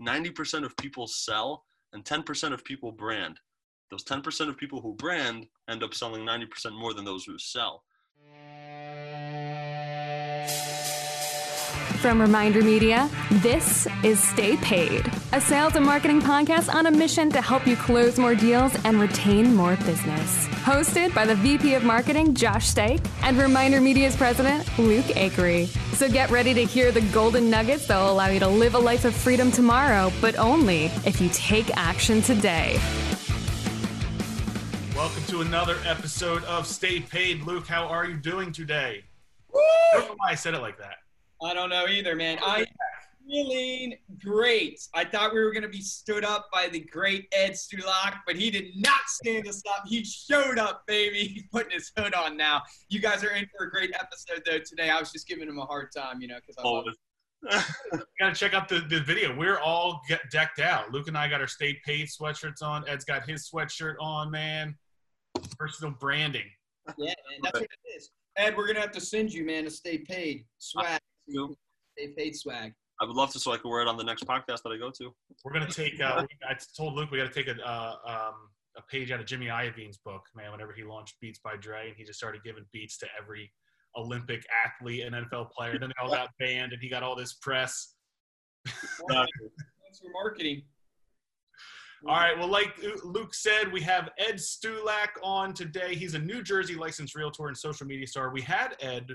90% of people sell and 10% of people brand. Those 10% of people who brand end up selling 90% more than those who sell. From Reminder Media, this is Stay Paid, a sales and marketing podcast on a mission to help you close more deals and retain more business. Hosted by the VP of Marketing, Josh Stake, and Reminder Media's president, Luke Acree. So get ready to hear the golden nuggets that will allow you to live a life of freedom tomorrow, but only if you take action today. Welcome to another episode of Stay Paid. Luke, how are you doing today? Woo! I don't know why I said it like that. I don't know either, man. I'm feeling great. I thought we were going to be stood up by the great Ed Stulak, but he did not stand us up. He showed up, baby. He's putting his hood on now. You guys are in for a great episode, though, today. I was just giving him a hard time, you know, because I love you gotta check out the, the video. We're all get decked out. Luke and I got our Stay Paid sweatshirts on. Ed's got his sweatshirt on, man. Personal branding. Yeah, man, that's what it is. Ed, we're gonna have to send you, man, a Stay Paid swag. Stay paid swag. I would love to so I could wear it on the next podcast that I go to. We're gonna take. Uh, I told Luke we got to take a uh, um, a page out of Jimmy Iovine's book, man. Whenever he launched Beats by Dre, and he just started giving beats to every Olympic athlete and NFL player. And then they all got banned, and he got all this press. Thanks for marketing. All right. Well, like Luke said, we have Ed Stulak on today. He's a New Jersey licensed realtor and social media star. We had Ed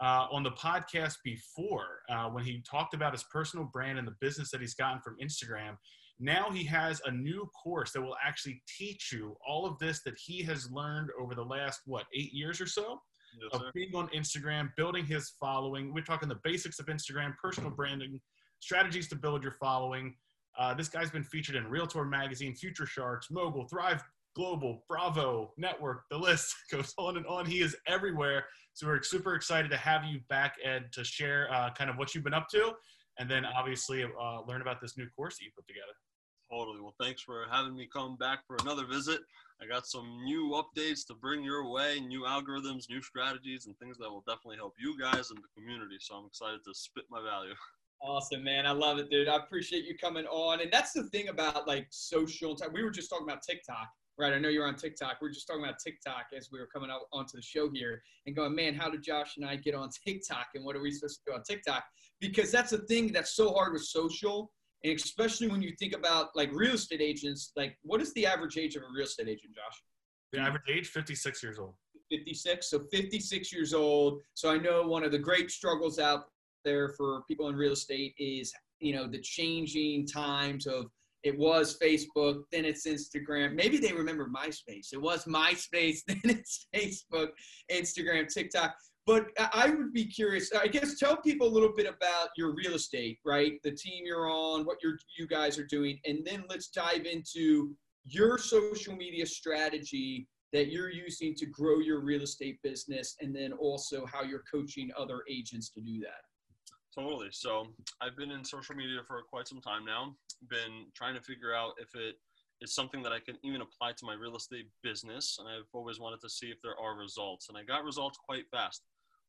uh, on the podcast before uh, when he talked about his personal brand and the business that he's gotten from Instagram. Now he has a new course that will actually teach you all of this that he has learned over the last, what, eight years or so? Yes, of sir. being on Instagram, building his following. We're talking the basics of Instagram, personal branding, strategies to build your following. Uh, this guy's been featured in Realtor Magazine, Future Sharks, Mogul, Thrive Global, Bravo, Network. The list goes on and on. He is everywhere. So we're super excited to have you back, Ed, to share uh, kind of what you've been up to, and then obviously uh, learn about this new course that you put together. Totally. Well, thanks for having me come back for another visit. I got some new updates to bring your way, new algorithms, new strategies, and things that will definitely help you guys and the community. So I'm excited to spit my value. Awesome, man. I love it, dude. I appreciate you coming on. And that's the thing about like social. Time. We were just talking about TikTok, right? I know you're on TikTok. We are just talking about TikTok as we were coming out onto the show here and going, man, how did Josh and I get on TikTok and what are we supposed to do on TikTok? Because that's the thing that's so hard with social. And especially when you think about like real estate agents, like what is the average age of a real estate agent, Josh? The average age, 56 years old. 56. So 56 years old. So I know one of the great struggles out there for people in real estate is, you know, the changing times of it was Facebook, then it's Instagram. Maybe they remember MySpace. It was MySpace, then it's Facebook, Instagram, TikTok. But I would be curious. I guess tell people a little bit about your real estate, right? The team you're on, what you're you guys are doing, and then let's dive into your social media strategy that you're using to grow your real estate business, and then also how you're coaching other agents to do that. Totally. So I've been in social media for quite some time now. Been trying to figure out if it is something that I can even apply to my real estate business, and I've always wanted to see if there are results. And I got results quite fast.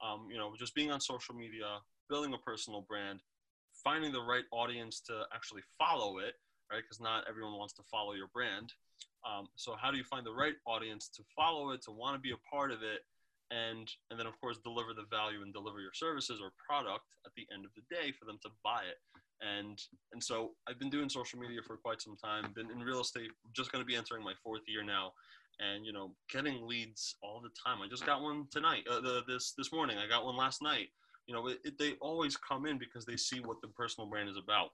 Um, you know, just being on social media, building a personal brand, finding the right audience to actually follow it, right? Because not everyone wants to follow your brand. Um, so how do you find the right audience to follow it, to want to be a part of it, and and then of course deliver the value and deliver your services or product at the end of the day for them to buy it. And and so i've been doing social media for quite some time been in real estate just going to be entering my fourth year now and you know getting leads all the time. I just got one tonight uh, the, this this morning. I got one last night. You know it, it, they always come in because they see what the personal brand is about.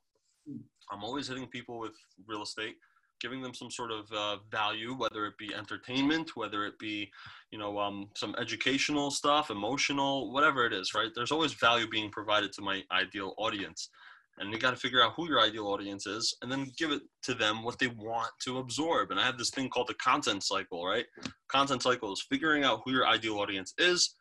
I'm always hitting people with real estate giving them some sort of uh, value, whether it be entertainment, whether it be, you know, um, some educational stuff, emotional, whatever it is, right? There's always value being provided to my ideal audience. And you got to figure out who your ideal audience is and then give it to them what they want to absorb. And I have this thing called the content cycle, right? Content cycle is figuring out who your ideal audience is,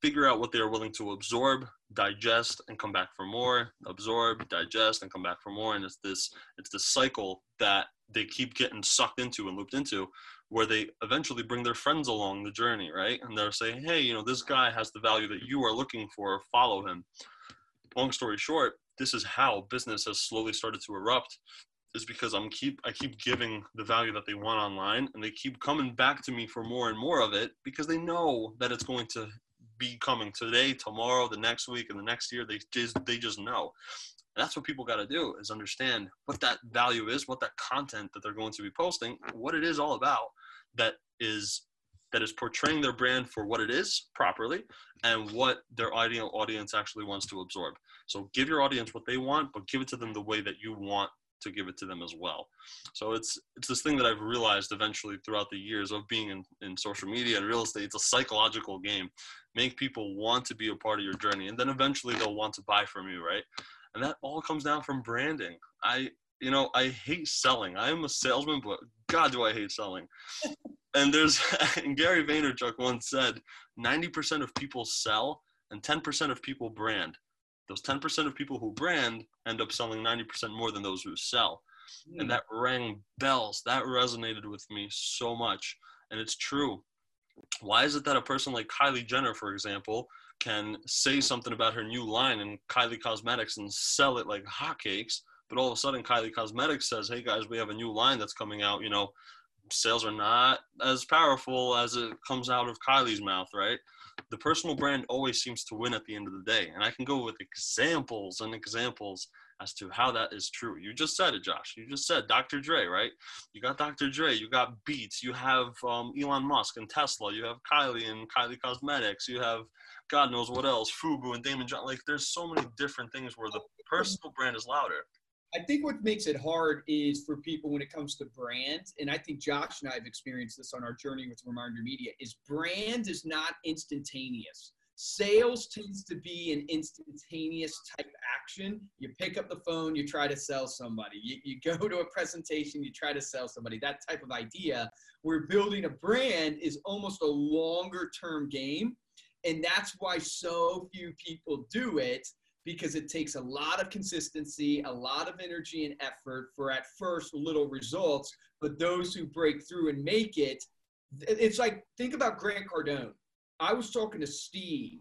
figure out what they are willing to absorb, digest, and come back for more, absorb, digest, and come back for more. And it's this, it's this cycle that they keep getting sucked into and looped into where they eventually bring their friends along the journey right and they're saying hey you know this guy has the value that you are looking for follow him long story short this is how business has slowly started to erupt is because I'm keep I keep giving the value that they want online and they keep coming back to me for more and more of it because they know that it's going to be coming today, tomorrow, the next week, and the next year. They just they just know. And that's what people got to do is understand what that value is, what that content that they're going to be posting, what it is all about that is that is portraying their brand for what it is properly and what their ideal audience actually wants to absorb. So give your audience what they want, but give it to them the way that you want to give it to them as well. So it's it's this thing that I've realized eventually throughout the years of being in, in social media and real estate. It's a psychological game. Make people want to be a part of your journey and then eventually they'll want to buy from you, right? And that all comes down from branding. I you know, I hate selling. I am a salesman, but God do I hate selling. and there's and Gary Vaynerchuk once said 90% of people sell and 10% of people brand those 10% of people who brand end up selling 90% more than those who sell. Mm. And hmm. that rang bells. That resonated with me so much. And it's true. Why is it that a person like Kylie Jenner, for example, can say something about her new line in Kylie Cosmetics and sell it like hotcakes? But all of a sudden, Kylie Cosmetics says, hey guys, we have a new line that's coming out. You know, sales are not as powerful as it comes out of Kylie's mouth, right? the personal brand always seems to win at the end of the day. And I can go with examples and examples as to how that is true. You just said it, Josh. You just said Dr. Dre, right? You got Dr. Dre, you got Beats, you have um, Elon Musk and Tesla, you have Kylie and Kylie Cosmetics, you have God knows what else, Fubu and Daymond John. Like, there's so many different things where the personal brand is louder. I think what makes it hard is for people when it comes to brands, and I think Josh and I have experienced this on our journey with Reminder Media, is brand is not instantaneous. Sales tends to be an instantaneous type action. You pick up the phone, you try to sell somebody. You, you go to a presentation, you try to sell somebody. That type of idea. Where building a brand is almost a longer term game. And that's why so few people do it because it takes a lot of consistency, a lot of energy and effort for at first little results. But those who break through and make it, it's like think about Grant Cardone. I was talking to Steve,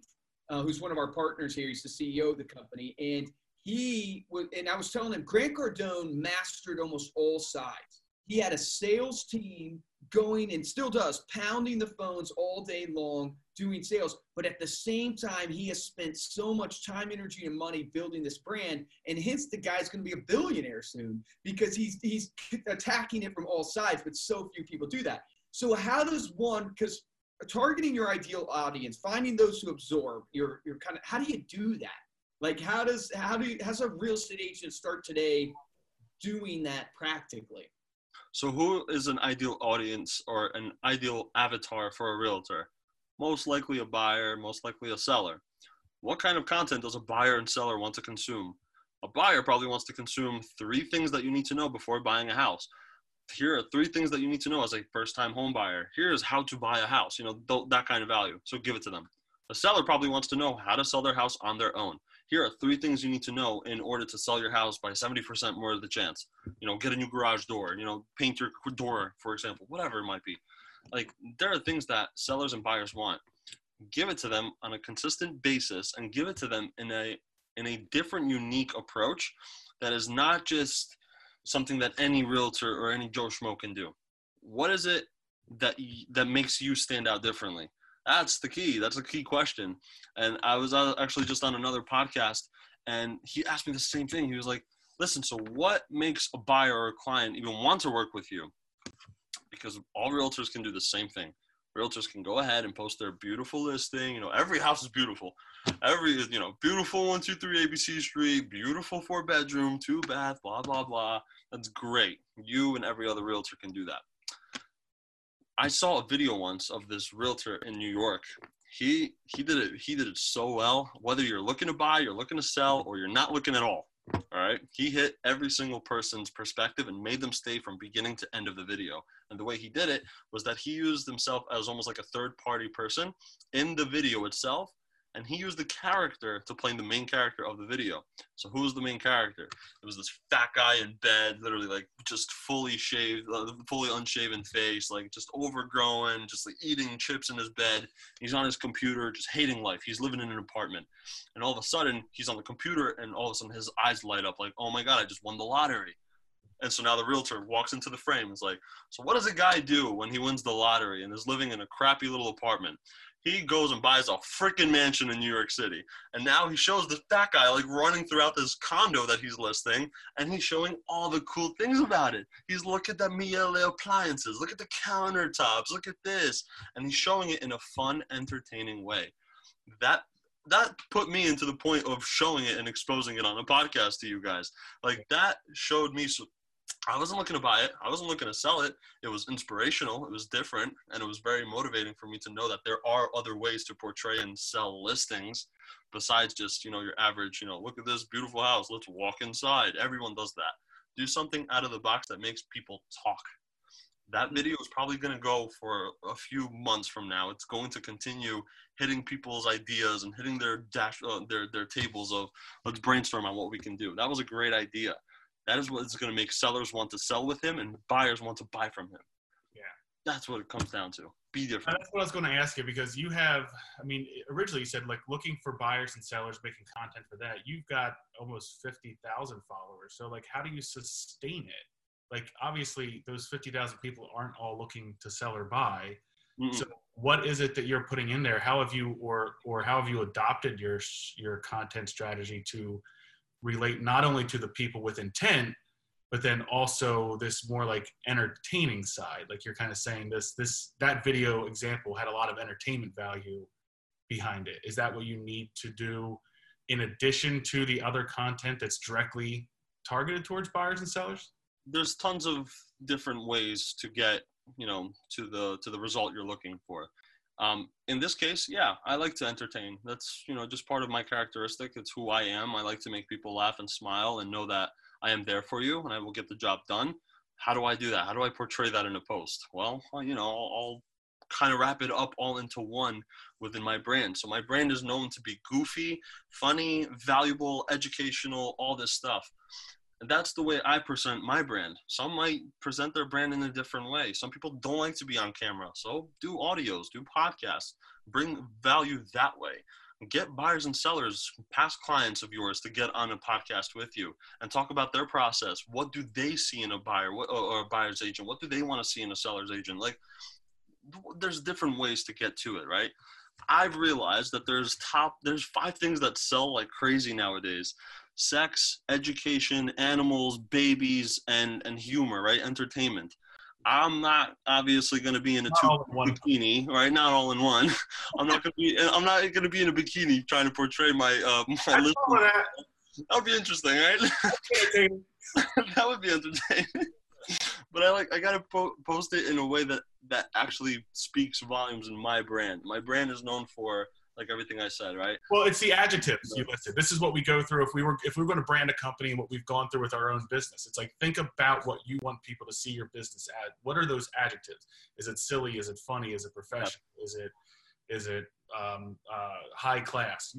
uh, who's one of our partners here. He's the CEO of the company, and he was, and I was telling him Grant Cardone mastered almost all sides. He had a sales team going and still does, pounding the phones all day long, doing sales. But at the same time, he has spent so much time, energy, and money building this brand. And hence, the guy's going to be a billionaire soon because he's he's attacking it from all sides. But so few people do that. So how does one? Because targeting your ideal audience, finding those who absorb your your kind of how do you do that? Like how does how do you, how's a real estate agent start today doing that practically? So, who is an ideal audience or an ideal avatar for a realtor? Most likely a buyer, most likely a seller. What kind of content does a buyer and seller want to consume? A buyer probably wants to consume three things that you need to know before buying a house. Here are three things that you need to know as a first time home buyer. Here's how to buy a house, you know, th- that kind of value. So, give it to them. A seller probably wants to know how to sell their house on their own here are three things you need to know in order to sell your house by 70% more of the chance. You know, get a new garage door, you know, paint your door, for example, whatever it might be. Like, there are things that sellers and buyers want. Give it to them on a consistent basis and give it to them in a in a different, unique approach that is not just something that any realtor or any Joe Schmo can do. What is it that that makes you stand out differently? That's the key. That's a key question. And I was uh, actually just on another podcast, and he asked me the same thing. He was like, "Listen, so what makes a buyer or a client even want to work with you?" Because all realtors can do the same thing. Realtors can go ahead and post their beautiful listing. You know, every house is beautiful. Every you know, beautiful one two three ABC Street, beautiful four bedroom, two bath, blah blah blah. That's great. You and every other realtor can do that. I saw a video once of this realtor in New York. He he did it he did it so well. Whether you're looking to buy, you're looking to sell, or you're not looking at all. All right. He hit every single person's perspective and made them stay from beginning to end of the video. And the way he did it was that he used himself as almost like a third party person in the video itself. And he used the character to play the main character of the video. So who was the main character? It was this fat guy in bed, literally like just fully shaved, uh, fully unshaven face, like just overgrown, just like eating chips in his bed. He's on his computer, just hating life. He's living in an apartment, and all of a sudden he's on the computer, and all of a sudden his eyes light up like, oh my god, I just won the lottery. And so now the realtor walks into the frame is like, So what does a guy do when he wins the lottery and is living in a crappy little apartment? He goes and buys a freaking mansion in New York City. And now he shows the fat guy like running throughout this condo that he's listing and he's showing all the cool things about it. He's look at the Miele appliances, look at the countertops, look at this. And he's showing it in a fun, entertaining way. That that put me into the point of showing it and exposing it on a podcast to you guys. Like that showed me so I wasn't looking to buy it. I wasn't looking to sell it. It was inspirational. It was different, and it was very motivating for me to know that there are other ways to portray and sell listings besides just you know your average. You know, look at this beautiful house. Let's walk inside. Everyone does that. Do something out of the box that makes people talk. That video is probably going to go for a few months from now. It's going to continue hitting people's ideas and hitting their dash, uh, their their tables of let's brainstorm on what we can do. That was a great idea that is what is going to make sellers want to sell with him and buyers want to buy from him. Yeah. That's what it comes down to. Be different. That's what I was going to ask you because you have, I mean, originally you said like looking for buyers and sellers, making content for that. You've got almost 50,000 followers. So, like, how do you sustain it? Like, obviously, those 50,000 people aren't all looking to sell or buy. Mm-mm. So, what is it that you're putting in there? How have you, or or how have you adopted your your content strategy to relate not only to the people with intent but then also this more like entertaining side. Like you're kind of saying this this that video example had a lot of entertainment value behind it. Is that what you need to do in addition to the other content that's directly targeted towards buyers and sellers? There's tons of different ways to get you know to the to the result you're looking for um, in this case, yeah, I like to entertain. That's you know just part of my characteristic. It's who I am. I like to make people laugh and smile and know that I am there for you and I will get the job done. How do I do that? How do I portray that in a post? Well, you know, I'll, I'll kind of wrap it up all into one within my brand. So my brand is known to be goofy, funny, valuable, educational, all this stuff. That's the way I present my brand. Some might present their brand in a different way. Some people don't like to be on camera. So do audios, do podcasts, bring value that way. Get buyers and sellers, past clients of yours to get on a podcast with you and talk about their process. What do they see in a buyer or a buyer's agent? What do they want to see in a seller's agent? Like, there's different ways to get to it, right? I've realized that there's top there's five things that sell like crazy nowadays sex, education, animals, babies, and and humor, right? Entertainment. I'm not obviously going to be in a two bikini, right? Not all in one. I'm not going to be. I'm not going to be in a bikini trying to portray my uh, my. That. that would be interesting, right? that would be entertaining. but I like I gotta po- post it in a way that that actually speaks volumes in my brand. My brand is known for like everything I said, right? Well, it's the adjectives you listed. This is what we go through if we were if we were going to brand a company and what we've gone through with our own business. It's like think about what you want people to see your business at. What are those adjectives? Is it silly? Is it funny? Is it professional? Is it is it um, uh, high class,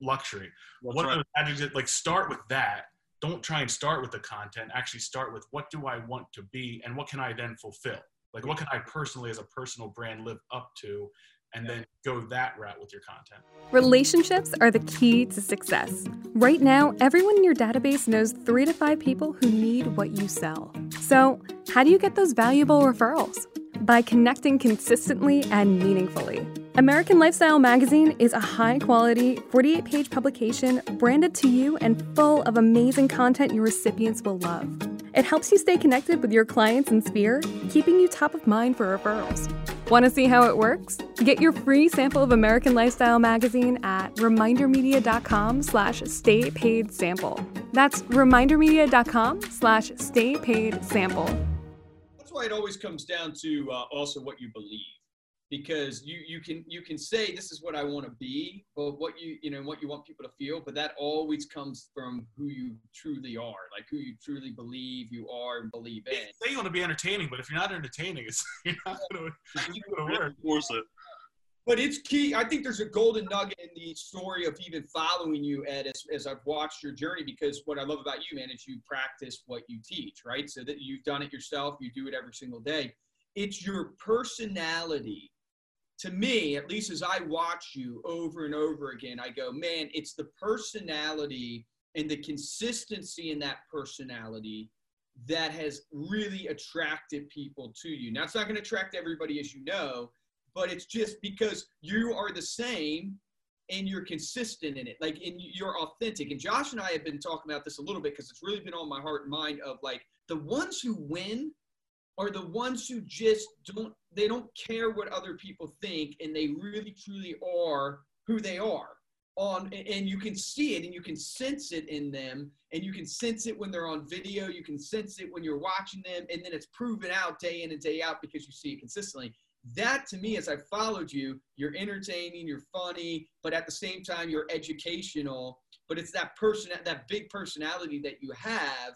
luxury? That's what right. are those adjectives? Like start with that. Don't try and start with the content. Actually, start with what do I want to be and what can I then fulfill. Like what can I personally, as a personal brand, live up to and then go that route with your content. Relationships are the key to success. Right now, everyone in your database knows three to five people who need what you sell. So, how do you get those valuable referrals? By connecting consistently and meaningfully. American Lifestyle Magazine is a high quality, 48 page publication branded to you and full of amazing content your recipients will love. It helps you stay connected with your clients and sphere, keeping you top of mind for referrals. Want to see how it works? Get your free sample of American Lifestyle magazine at remindermedia.com slash stay paid sample. That's remindermedia.com slash stay paid sample. That's why it always comes down to uh, also what you believe because you you can you can say this is what I want to be, but what you you know what you want people to feel, but that always comes from who you truly are, like who you truly believe you are and believe in. Say you want to be entertaining, but if you're not entertaining, it's you're not going to work. Force it. But it's key. I think there's a golden nugget in the story of even following you, Ed, as, as I've watched your journey. Because what I love about you, man, is you practice what you teach, right? So that you've done it yourself, you do it every single day. It's your personality. To me, at least as I watch you over and over again, I go, man, it's the personality and the consistency in that personality that has really attracted people to you. Now, it's not going to attract everybody, as you know, but it's just because you are the same and you're consistent in it. Like, and you're authentic. And Josh and I have been talking about this a little bit because it's really been on my heart and mind of like the ones who win are the ones who just don't, they don't care what other people think and they really truly are who they are. On and you can see it and you can sense it in them and you can sense it when they're on video you can sense it when you're watching them and then it's proven out day in and day out because you see it consistently. That to me as i followed you you're entertaining you're funny but at the same time you're educational but it's that person that big personality that you have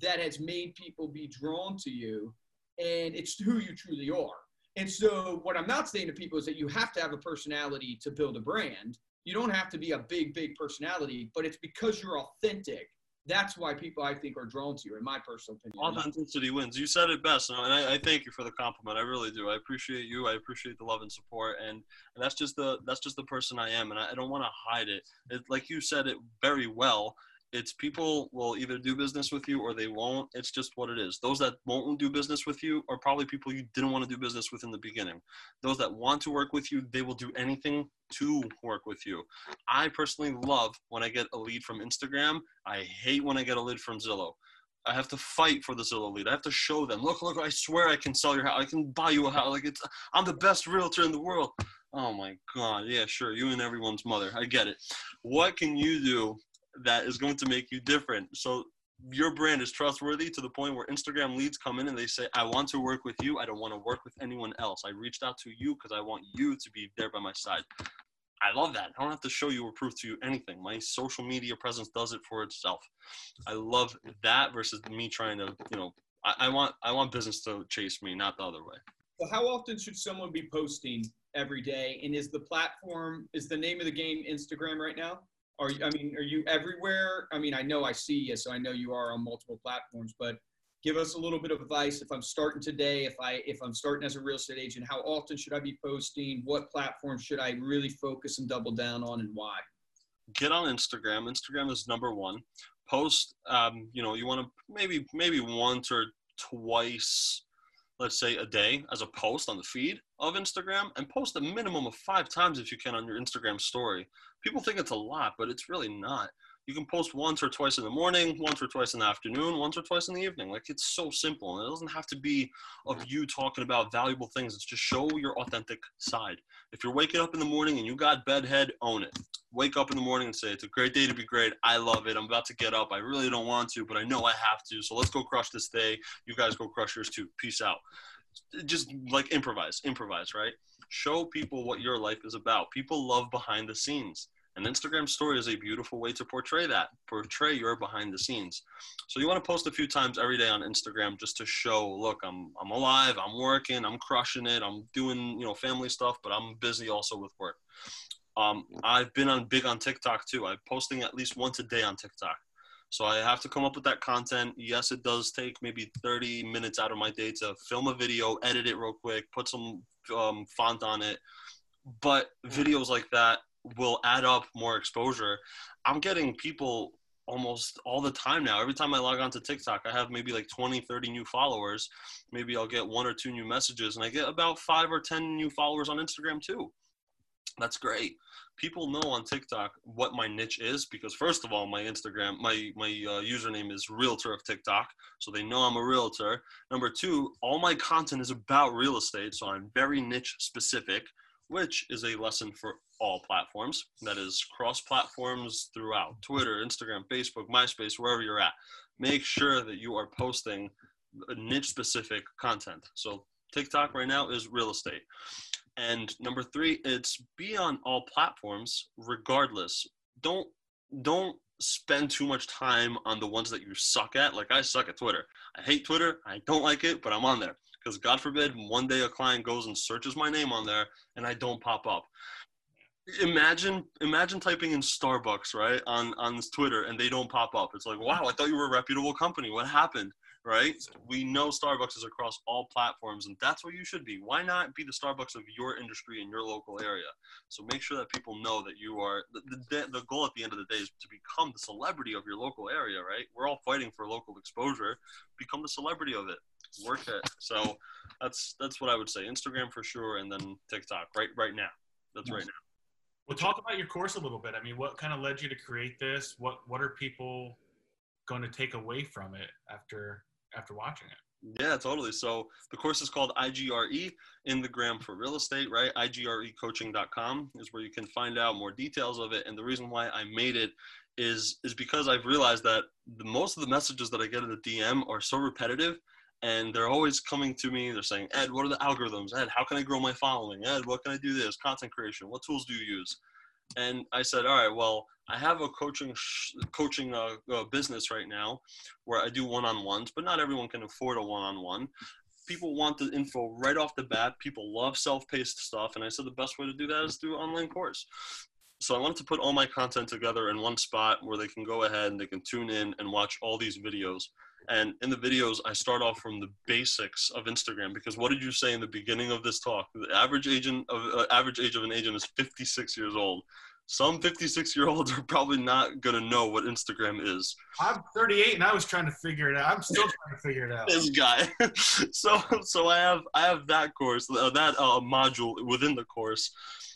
that has made people be drawn to you and it's who you truly are and so what i'm not saying to people is that you have to have a personality to build a brand you don't have to be a big, big personality, but it's because you're authentic. That's why people, I think, are drawn to you, in my personal opinion. Authenticity wins. You said it best, and I, I, thank you for the compliment. I really do. I appreciate you. I appreciate the love and support, and, and that's just the that's just the person I am, and I, I don't want to hide it. it. Like you said it very well it's people will either do business with you or they won't. It's just what it is. Those that won't do business with you are probably people you didn't want to do business with in the beginning. Those that want to work with you, they will do anything to work with you. I personally love when I get a lead from Instagram. I hate when I get a lead from Zillow. I have to fight for the Zillow lead. I have to show them, look, look, I swear I can sell your house. I can buy you a house. Like it's, I'm the best realtor in the world. Oh my God. Yeah, sure. You and everyone's mother. I get it. What can you do that is going to make you different. So your brand is trustworthy to the point where Instagram leads come in and they say, I want to work with you. I don't want to work with anyone else. I reached out to you because I want you to be there by my side. I love that. I don't have to show you or prove to you anything. My social media presence does it for itself. I love that versus me trying to, you know, I, I want I want business to chase me, not the other way. So how often should someone be posting every day? And is the platform is the name of the game Instagram right now? Are you, I mean, are you everywhere? I mean, I know I see you, so I know you are on multiple platforms, but give us a little bit of advice if I'm starting today, if I if I'm starting as a real estate agent, how often should I be posting? What platform should I really focus and double down on and why? Get on Instagram. Instagram is number one. Post um, you know, you want to maybe maybe once or twice let's say a day as a post on the feed of Instagram and post a minimum of five times if you can on your Instagram story. People think it's a lot, but it's really not. You can post once or twice in the morning, once or twice in the afternoon, once or twice in the evening. Like it's so simple. And it doesn't have to be of you talking about valuable things. It's just show your authentic side. If you're waking up in the morning and you got bedhead, own it. Wake up in the morning and say, It's a great day to be great. I love it. I'm about to get up. I really don't want to, but I know I have to. So let's go crush this day. You guys go crush yours too. Peace out. Just like improvise, improvise, right? Show people what your life is about. People love behind the scenes an Instagram story is a beautiful way to portray that, portray your behind the scenes. So you want to post a few times every day on Instagram just to show, look, I'm I'm alive, I'm working, I'm crushing it, I'm doing you know family stuff, but I'm busy also with work. Um, I've been on big on TikTok too. I'm posting at least once a day on TikTok. So I have to come up with that content. Yes, it does take maybe 30 minutes out of my day to film a video, edit it real quick, put some um, font on it. But videos like that will add up more exposure. I'm getting people almost all the time now. Every time I log on to TikTok, I have maybe like 20, 30 new followers. Maybe I'll get one or two new messages, and I get about five or 10 new followers on Instagram too. That's great. People know on TikTok what my niche is because first of all, my Instagram, my my uh, username is Realtor of TikTok, so they know I'm a realtor. Number two, all my content is about real estate, so I'm very niche specific which is a lesson for all platforms. That is cross platforms throughout Twitter, Instagram, Facebook, MySpace, wherever you're at. Make sure that you are posting niche specific content. So TikTok right now is real estate. And number three, it's be on all platforms regardless. Don't don't spend too much time on the ones that you suck at. Like I suck at Twitter. I hate Twitter. I don't like it, but I'm on there because God forbid one day a client goes and searches my name on there and I don't pop up. Imagine, imagine typing in Starbucks right on on this Twitter and they don't pop up. It's like, wow, I thought you were a reputable company. What happened? Right? We know Starbucks is across all platforms, and that's where you should be. Why not be the Starbucks of your industry in your local area? So make sure that people know that you are the, the, the goal at the end of the day is to become the celebrity of your local area, right? We're all fighting for local exposure. Become the celebrity of it. Work it. So that's that's what I would say. Instagram for sure, and then TikTok right right now. That's right now. Well, talk about your course a little bit. I mean, what kind of led you to create this? What what are people going to take away from it after after watching it. Yeah, totally. So the course is called IGRE in the gram for real estate, right? IGREcoaching.com is where you can find out more details of it. And the reason why I made it is is because I've realized that the most of the messages that I get in the DM are so repetitive and they're always coming to me. They're saying, Ed, what are the algorithms? Ed, how can I grow my following? Ed, what can I do this? Content creation. What tools do you use? And I said, all right, well, I have a coaching sh- coaching uh, uh, business right now where I do one-on-ones, but not everyone can afford a one-on-one. People want the info right off the bat. People love self-paced stuff, and I said the best way to do that is through online course. So I wanted to put all my content together in one spot where they can go ahead and they can tune in and watch all these videos. And in the videos, I start off from the basics of Instagram because what did you say in the beginning of this talk? The average agent of uh, average age of an agent is 56 years old some 56 year olds are probably not going to know what Instagram is. I'm 38 and I was trying to figure it out. I'm still trying to figure it out. this guy. so, so I have, I have that course, uh, that uh, module within the course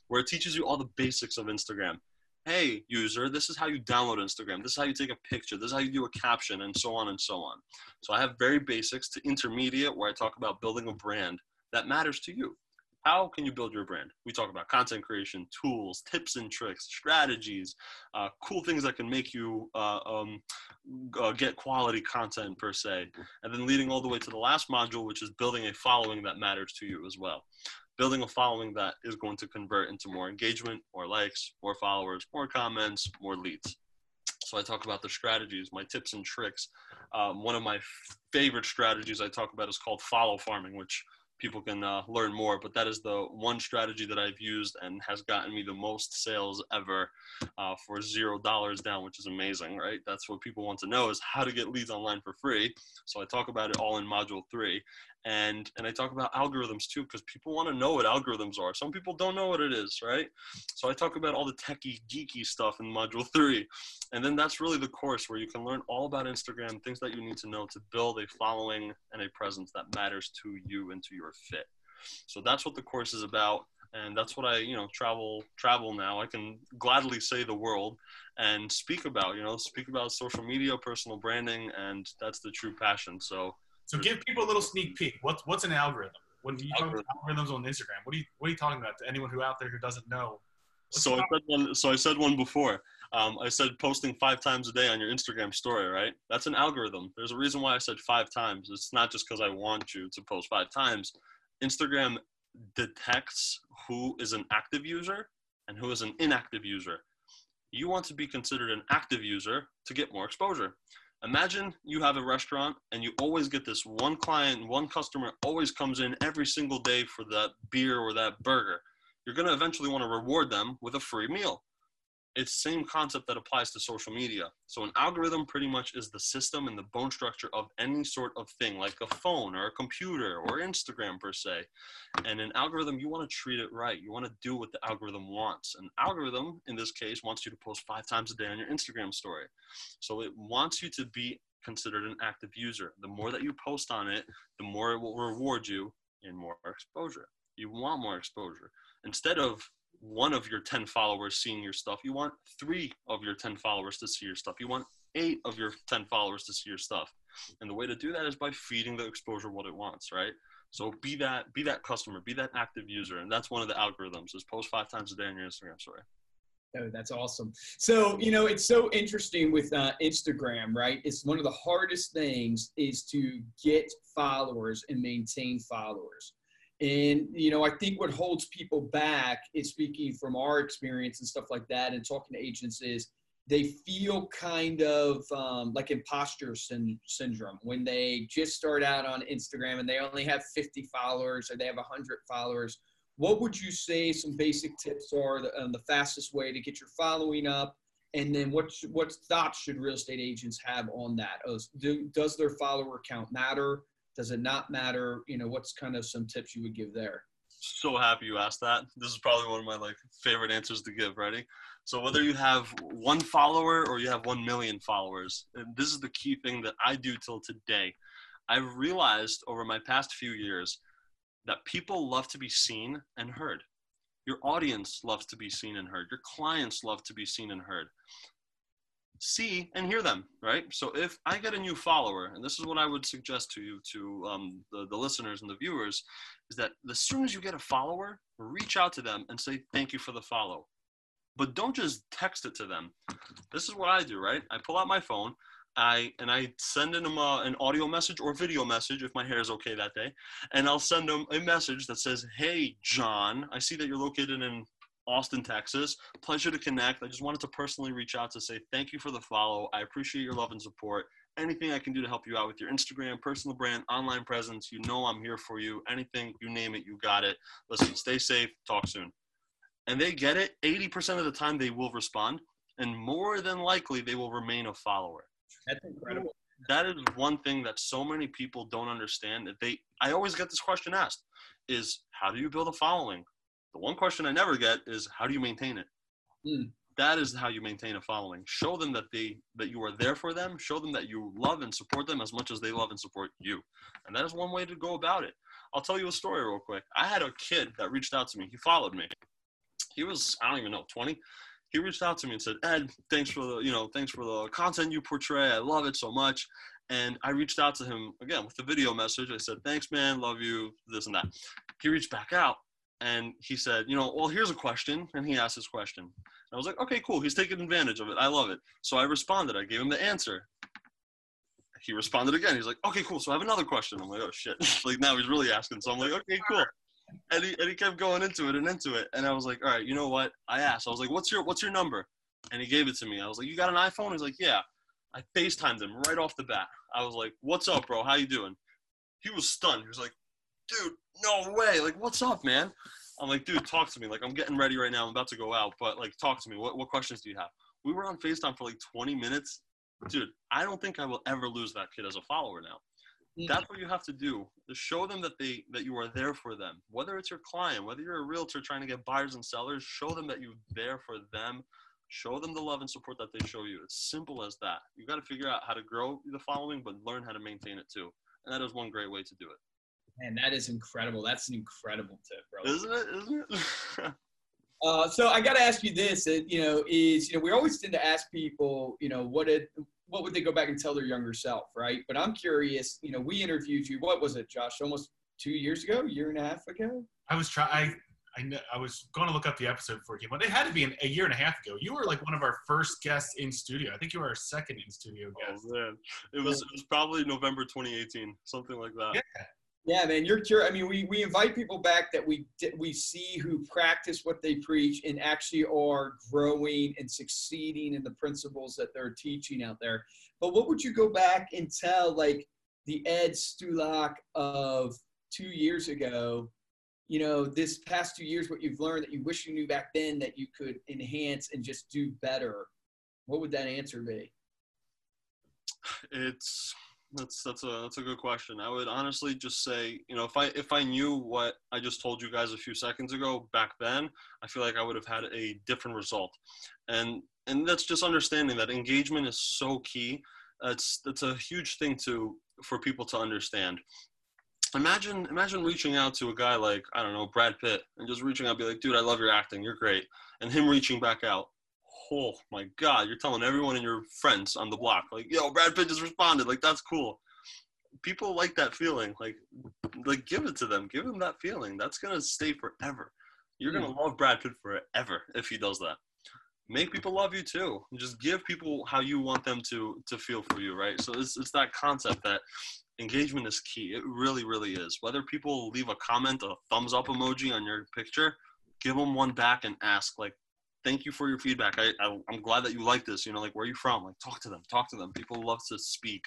where it teaches you all the basics of Instagram. Hey, user, this is how you download Instagram. This is how you take a picture. This is how you do a caption and so on and so on. So I have very basics to intermediate where I talk about building a brand that matters to you how can you build your brand? We talk about content creation, tools, tips and tricks, strategies, uh, cool things that can make you uh, um, uh, get quality content per se. And then leading all the way to the last module, which is building a following that matters to you as well. Building a following that is going to convert into more engagement, more likes, more followers, more comments, more leads. So I talk about the strategies, my tips and tricks. Um, one of my favorite strategies I talk about is called follow farming, which people can uh, learn more. But that is the one strategy that I've used and has gotten me the most sales ever uh, for zero dollars down, which is amazing, right? That's what people want to know is how to get leads online for free. So I talk about it all in module three and and I talk about algorithms too because people want to know what algorithms are. Some people don't know what it is, right? So I talk about all the techie, geeky stuff in module three, and then that's really the course where you can learn all about Instagram, things that you need to know to build a following and a presence that matters to you and to your fit. So that's what the course is about and that's what I, you know, travel travel now. I can gladly say the world and speak about, you know, speak about social media, personal branding, and that's the true passion. So so give people a little sneak peek. What's what's an algorithm? When you talk about algorithms on Instagram, what are you what are you talking about to anyone who out there who doesn't know? so I said one. So I said one before. Um, I said posting five times a day on your Instagram story, right? That's an algorithm. There's a reason why I said five times. It's not just because I want you to post five times. Instagram detects who is an active user and who is an inactive user. You want to be considered an active user to get more exposure. Imagine you have a restaurant and you always get this one client, one customer always comes in every single day for that beer or that burger. You're going to eventually want to reward them with a free meal it's same concept that applies to social media. So an algorithm pretty much is the system and the bone structure of any sort of thing, like a phone or a computer or Instagram per se. And an algorithm, you want to treat it right. You want to do what the algorithm wants. An algorithm, in this case, wants you to post five times a day on your Instagram story. So it wants you to be considered an active user. The more that you post on it, the more it will reward you in more exposure. You want more exposure. Instead of one of your 10 followers seeing your stuff. You want three of your 10 followers to see your stuff. You want eight of your 10 followers to see your stuff. And the way to do that is by feeding the exposure what it wants, right? So be that be that customer, be that active user, and that's one of the algorithms. Is post five times a day on your Instagram story. Oh, that's awesome. So you know, it's so interesting with uh, Instagram, right? It's one of the hardest things is to get followers and maintain followers. And, you know, I think what holds people back is speaking from our experience and stuff like that and talking to agents is they feel kind of um, like imposter syn- syndrome when they just start out on Instagram and they only have 50 followers or they have 100 followers. What would you say some basic tips are the, um, the fastest way to get your following up? And then what what thoughts should real estate agents have on that? Do, does their follower count matter? Does it not matter? You know, what's kind of some tips you would give there? So happy you asked that. This is probably one of my like favorite answers to give. Ready? So whether you have one follower or you have one million followers, this is the key thing that I do till today. I've realized over my past few years that people love to be seen and heard. Your audience loves to be seen and heard. Your clients love to be seen and heard see and hear them, right? So if I get a new follower, and this is what I would suggest to you, to um, the, the listeners and the viewers, is that as soon as you get a follower, reach out to them and say, thank you for the follow. But don't just text it to them. This is what I do, right? I pull out my phone, I and I send them a, an audio message or video message if my hair is okay that day, and I'll send them a message that says, "Hey, John, I see that you're located in Austin, Texas. Pleasure to connect. I just wanted to personally reach out to say thank you for the follow. I appreciate your love and support. Anything I can do to help you out with your Instagram, personal brand, online presence, you know I'm here for you. Anything, you name it, you got it. Listen, stay safe. Talk soon. And they get it. 80% of the time, they will respond. And more than likely, they will remain a follower. That's incredible. That is one thing that so many people don't understand. That they, I always get this question asked: is how do you build a following? The one question I never get is how do you maintain it? Mm. That is how you maintain a following. Show them that they that you are there for them. Show them that you love and support them as much as they love and support you. And that is one way to go about it. I'll tell you a story real quick. I had a kid that reached out to me. He followed me. He was I don't even know 20 he reached out to me and said, Ed, thanks for the, you know, thanks for the content you portray. I love it so much. And I reached out to him again with the video message. I said, thanks, man. Love you, this and that. He reached back out and he said, you know, well, here's a question. And he asked his question. And I was like, okay, cool. He's taking advantage of it. I love it. So I responded. I gave him the answer. He responded again. He's like, okay, cool. So I have another question. I'm like, oh shit. like now he's really asking. So I'm like, okay, cool. And he, and he kept going into it and into it. And I was like, all right, you know what? I asked, I was like, what's your, what's your number? And he gave it to me. I was like, you got an iPhone? He's like, yeah. I FaceTimed him right off the bat. I was like, what's up, bro? How you doing? He was stunned. He was like, dude, no way. Like, what's up, man? I'm like, dude, talk to me. Like, I'm getting ready right now. I'm about to go out, but like, talk to me. What, what questions do you have? We were on FaceTime for like 20 minutes. Dude, I don't think I will ever lose that kid as a follower now. Mm-hmm. That's what you have to do. To show them that they that you are there for them. Whether it's your client, whether you're a realtor trying to get buyers and sellers, show them that you're there for them. Show them the love and support that they show you. It's simple as that. You got to figure out how to grow the following, but learn how to maintain it too. And that is one great way to do it. Man, that is incredible. That's an incredible tip, bro. Isn't it? Isn't it? uh, so I got to ask you this. It, you know, is you know we always tend to ask people, you know, what it what would they go back and tell their younger self, right? But I'm curious. You know, we interviewed you. What was it, Josh? Almost two years ago, year and a half ago. I was trying. I I, know, I was going to look up the episode before for you, but it had to be an, a year and a half ago. You were like one of our first guests in studio. I think you were our second in studio oh, guest. Oh man, it was it was probably November 2018, something like that. Yeah, yeah, man, you're curious. I mean, we, we invite people back that we we see who practice what they preach and actually are growing and succeeding in the principles that they're teaching out there. But what would you go back and tell like the Ed Stulak of two years ago? You know, this past two years, what you've learned that you wish you knew back then that you could enhance and just do better. What would that answer be? It's that's that's a that's a good question. I would honestly just say, you know, if I if I knew what I just told you guys a few seconds ago back then, I feel like I would have had a different result. And and that's just understanding that engagement is so key. It's it's a huge thing to for people to understand. Imagine imagine reaching out to a guy like I don't know Brad Pitt and just reaching out, be like, dude, I love your acting, you're great, and him reaching back out oh my god, you're telling everyone and your friends on the block, like, yo, Brad Pitt just responded, like that's cool. People like that feeling, like, like give it to them, give them that feeling. That's gonna stay forever. You're gonna hmm. love Brad Pitt forever if he does that. Make people love you too. Just give people how you want them to to feel for you, right? So it's it's that concept that engagement is key. It really, really is. Whether people leave a comment, a thumbs up emoji on your picture, give them one back and ask like, thank you for your feedback. I, I am glad that you like this. You know, like where are you from? Like talk to them, talk to them. People love to speak.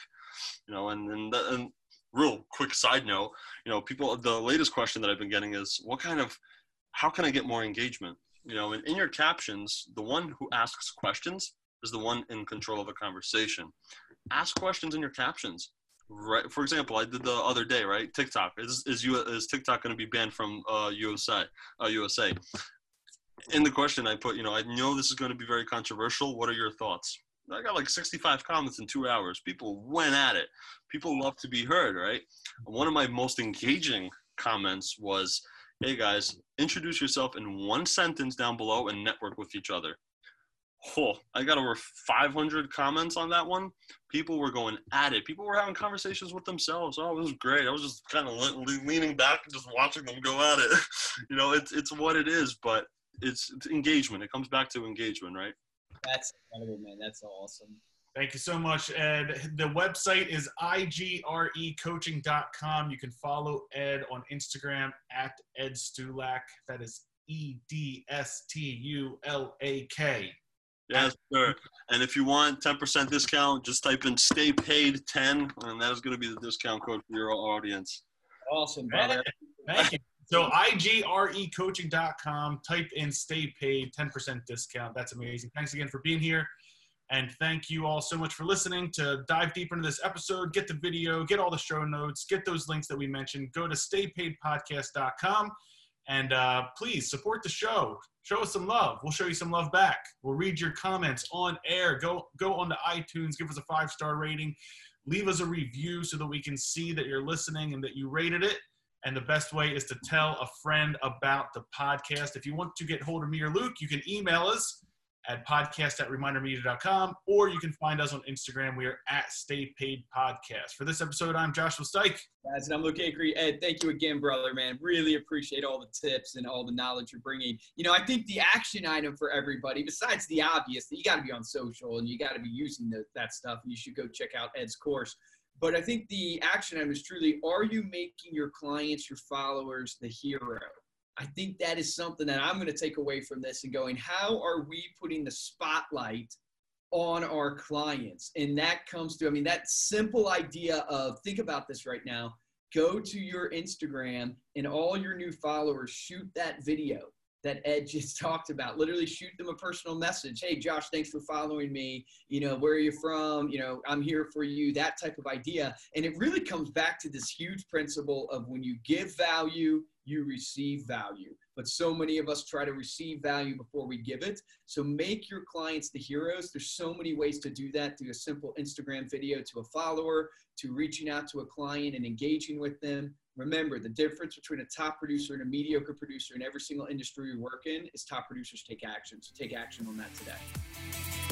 You know, and and, and real quick side note, you know, people the latest question that I've been getting is what kind of how can I get more engagement? You know, and in your captions, the one who asks questions is the one in control of a conversation. Ask questions in your captions. Right. For example, I did the other day. Right. TikTok is is you is TikTok going to be banned from uh, USA? Uh, USA. In the question, I put, you know, I know this is going to be very controversial. What are your thoughts? I got like 65 comments in two hours. People went at it. People love to be heard, right? One of my most engaging comments was, "Hey guys, introduce yourself in one sentence down below and network with each other." Oh, I got over 500 comments on that one. People were going at it. People were having conversations with themselves. Oh, it was great. I was just kind of leaning back and just watching them go at it. you know, it's it's what it is, but it's, it's engagement. It comes back to engagement, right? That's incredible, man. That's awesome. Thank you so much, Ed. The website is igrecoaching.com. You can follow Ed on Instagram at Ed Stulak. That is E D S T U L A K. Yes, sir. And if you want 10% discount, just type in stay paid 10, and that is going to be the discount code for your audience. Awesome, brother. Thank you. So igrecoaching.com, type in stay paid, 10% discount. That's amazing. Thanks again for being here. And thank you all so much for listening. To dive deeper into this episode, get the video, get all the show notes, get those links that we mentioned, go to staypaidpodcast.com and uh, please support the show. Show us some love. We'll show you some love back. We'll read your comments on air. Go go onto iTunes, give us a five star rating, leave us a review so that we can see that you're listening and that you rated it. And the best way is to tell a friend about the podcast. If you want to get hold of me or Luke, you can email us at podcast at remindermedia.com or you can find us on Instagram. We are at Stay Paid Podcast. For this episode, I'm Joshua Stike. Guys, and I'm Luke Acree. Ed, thank you again, brother, man. Really appreciate all the tips and all the knowledge you're bringing. You know, I think the action item for everybody, besides the obvious, that you got to be on social and you got to be using the, that stuff, you should go check out Ed's course. But I think the action item is truly are you making your clients, your followers, the hero? I think that is something that I'm going to take away from this and going, how are we putting the spotlight on our clients? And that comes to, I mean, that simple idea of think about this right now. Go to your Instagram and all your new followers, shoot that video that Ed just talked about. Literally shoot them a personal message. Hey, Josh, thanks for following me. You know, where are you from? You know, I'm here for you, that type of idea. And it really comes back to this huge principle of when you give value, you receive value. But so many of us try to receive value before we give it. So make your clients the heroes. There's so many ways to do that through a simple Instagram video to a follower, to reaching out to a client and engaging with them. Remember, the difference between a top producer and a mediocre producer in every single industry we work in is top producers take action. So take action on that today.